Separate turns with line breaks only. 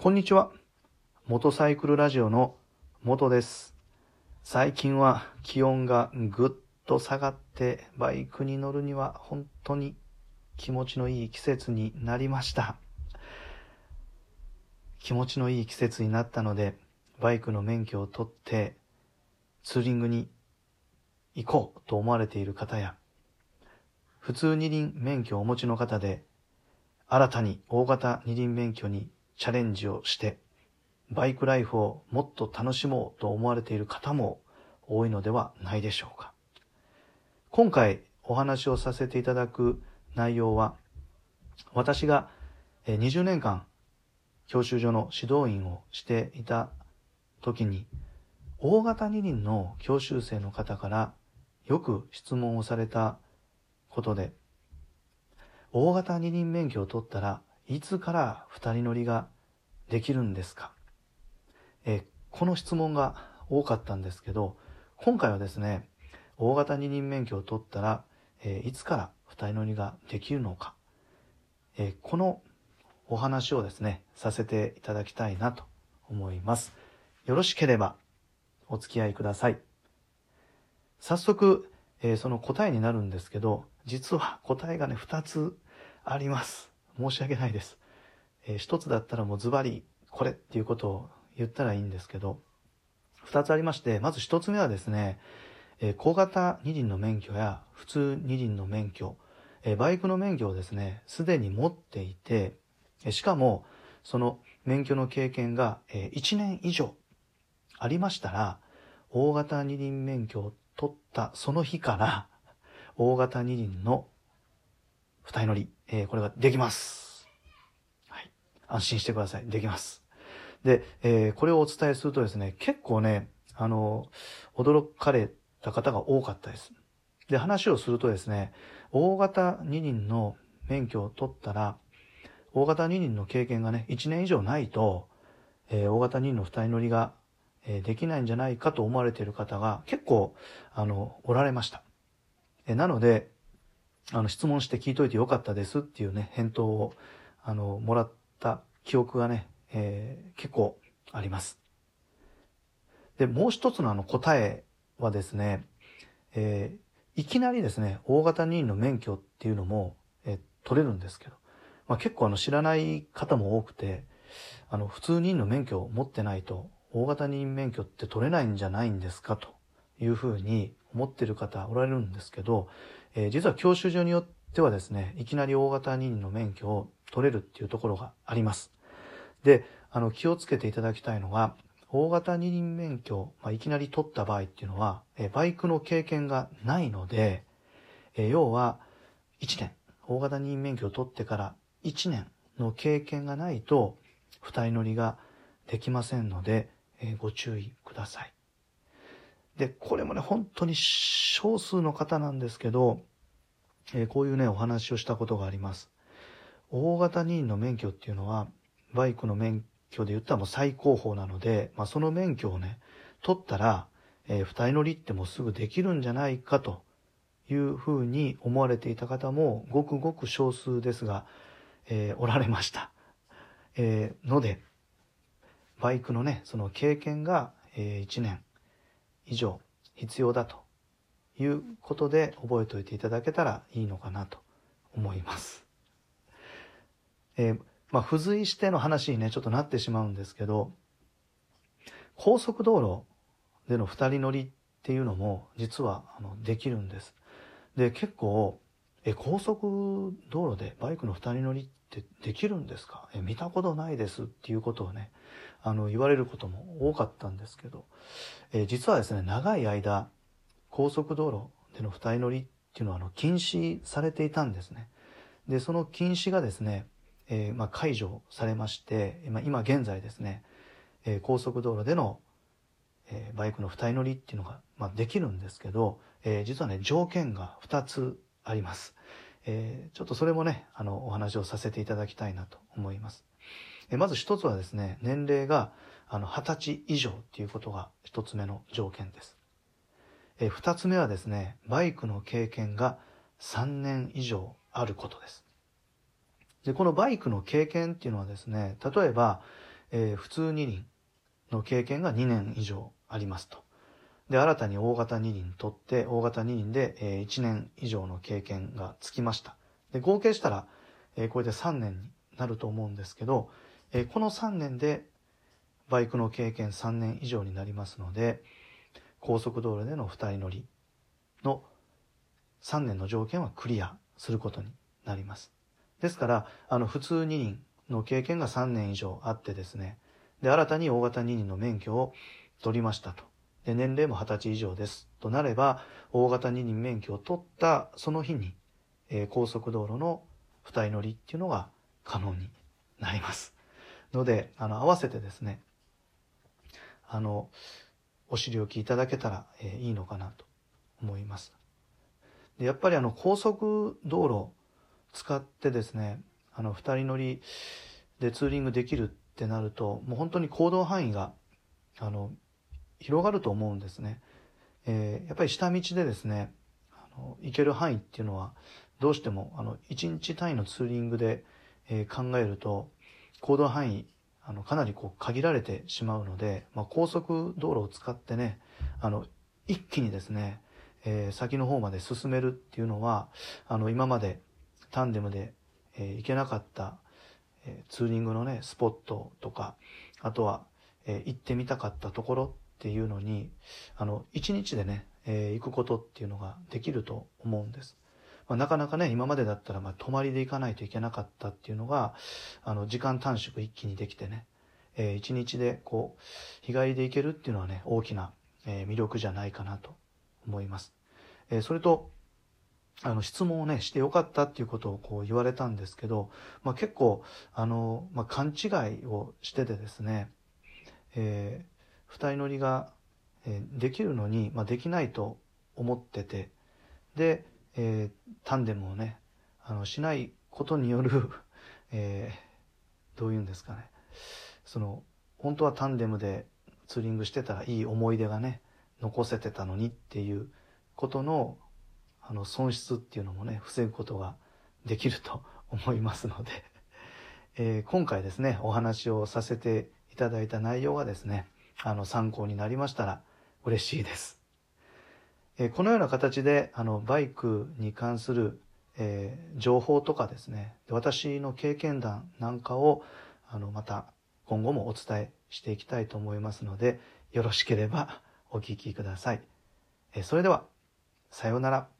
こんにちは。モトサイクルラジオの元です。最近は気温がぐっと下がってバイクに乗るには本当に気持ちのいい季節になりました。気持ちのいい季節になったのでバイクの免許を取ってツーリングに行こうと思われている方や普通二輪免許をお持ちの方で新たに大型二輪免許にチャレンジをして、バイクライフをもっと楽しもうと思われている方も多いのではないでしょうか。今回お話をさせていただく内容は、私が20年間教習所の指導員をしていた時に、大型二輪の教習生の方からよく質問をされたことで、大型二輪免許を取ったらいつから二人乗りができるんですか？えこの質問が多かったんですけど、今回はですね、大型二輪免許を取ったら、えいつから二人乗りができるのか、えこのお話をですね、させていただきたいなと思います。よろしければお付き合いください。早速、え、その答えになるんですけど、実は答えがね、二つあります。申し訳ないです。えー、一つだったらもうズバリこれっていうことを言ったらいいんですけど、二つありまして、まず一つ目はですね、えー、小型二輪の免許や普通二輪の免許、えー、バイクの免許をですね、すでに持っていて、えしかも、その免許の経験が、え1年以上ありましたら、大型二輪免許を取ったその日から、大型二輪の二人乗り、えー、これができます。はい。安心してください。できます。で、えー、これをお伝えするとですね、結構ね、あの、驚かれた方が多かったです。で、話をするとですね、大型二輪の免許を取ったら、大型二輪の経験がね、1年以上ないと、えー、大型二輪の二人乗りが、えー、できないんじゃないかと思われている方が結構、あの、おられました。えー、なので、あの、質問して聞いといてよかったですっていうね、返答を、あの、もらった記憶がね、えー、結構あります。で、もう一つのあの答えはですね、えー、いきなりですね、大型任意の免許っていうのも、えー、取れるんですけど、まあ、結構あの知らない方も多くて、あの、普通任意の免許を持ってないと、大型任免許って取れないんじゃないんですかというふうに思ってる方おられるんですけど、えー、実は教習所によってはですね、いきなり大型二輪の免許を取れるっていうところがあります。で、あの、気をつけていただきたいのが、大型二輪免許、まあ、いきなり取った場合っていうのは、えー、バイクの経験がないので、えー、要は、1年、大型二輪免許を取ってから1年の経験がないと、二人乗りができませんので、えー、ご注意ください。で、これもね、本当に少数の方なんですけど、えー、こういうね、お話をしたことがあります。大型2の免許っていうのは、バイクの免許で言ったらもう最高峰なので、まあ、その免許をね、取ったら、えー、二人乗りってもうすぐできるんじゃないかというふうに思われていた方も、ごくごく少数ですが、えー、おられました。えー、ので、バイクのね、その経験が、えー、1年、以上必要だということで覚えておいていただけたらいいのかなと思います。えー、まあ、付随しての話にね、ちょっとなってしまうんですけど、高速道路での二人乗りっていうのも実はあのできるんです。で、結構、え、高速道路でバイクの二人乗りってできるんですか？え、見たことないですっていうことをね、あの、言われることも多かったんですけど、え、実はですね、長い間、高速道路での二人乗りっていうのは、あの、禁止されていたんですね。で、その禁止がですね、えー、まあ、解除されまして、まあ、今現在ですね、えー、高速道路での、えバイクの二人乗りっていうのが、まあ、できるんですけど、え実はね、条件が二つあります。えちょっとそれもね、あの、お話をさせていただきたいなと思います。えまず一つはですね、年齢があの20歳以上っていうことが一つ目の条件です。え二つ目はですね、バイクの経験が3年以上あることです。で、このバイクの経験っていうのはですね、例えば、えー、普通二輪の経験が2年以上ありますと。で、新たに大型二輪取って、大型二輪で、え、1年以上の経験がつきました。で、合計したら、え、これで3年になると思うんですけど、え、この3年でバイクの経験3年以上になりますので、高速道路での2人乗りの3年の条件はクリアすることになります。ですから、あの、普通二輪の経験が3年以上あってですね、で、新たに大型二輪の免許を取りましたと。で、年齢も20歳以上です。となれば、大型二輪免許を取ったその日に、えー、高速道路の二人乗りっていうのが可能になります。ので、あの、合わせてですね、あの、お尻置きいただけたら、えー、いいのかなと思います。で、やっぱりあの、高速道路使ってですね、あの、二人乗りでツーリングできるってなると、もう本当に行動範囲が、あの、広がると思うんですね。えー、やっぱり下道でですね、あの行ける範囲っていうのは、どうしても、あの、1日単位のツーリングで、えー、考えると、行動範囲、あの、かなりこう限られてしまうので、まあ、高速道路を使ってね、あの、一気にですね、えー、先の方まで進めるっていうのは、あの、今までタンデムで、え、行けなかった、え、ツーリングのね、スポットとか、あとは、え、行ってみたかったところっていうのに、あの、一日でね、えー、行くことっていうのができると思うんです。まあ、なかなかね、今までだったら、まあ、泊まりで行かないといけなかったっていうのが、あの、時間短縮一気にできてね、えー、一日でこう、日帰りで行けるっていうのはね、大きな、えー、魅力じゃないかなと思います。えー、それと、あの、質問をね、してよかったっていうことをこう言われたんですけど、まあ、結構、あの、まあ、勘違いをしててですね、えー、二人乗りが、えー、できるのに、まあ、できないと思ってて、で、えー、タンデムをね、あの、しないことによる えー、どういうんですかね。その、本当はタンデムでツーリングしてたらいい思い出がね、残せてたのにっていうことの、あの、損失っていうのもね、防ぐことができると 思いますのでえー、今回ですね、お話をさせていただいた内容がですね、あの、参考になりましたら嬉しいです。えこのような形で、あの、バイクに関する、えー、情報とかですね、私の経験談なんかを、あの、また今後もお伝えしていきたいと思いますので、よろしければお聞きください。えそれでは、さようなら。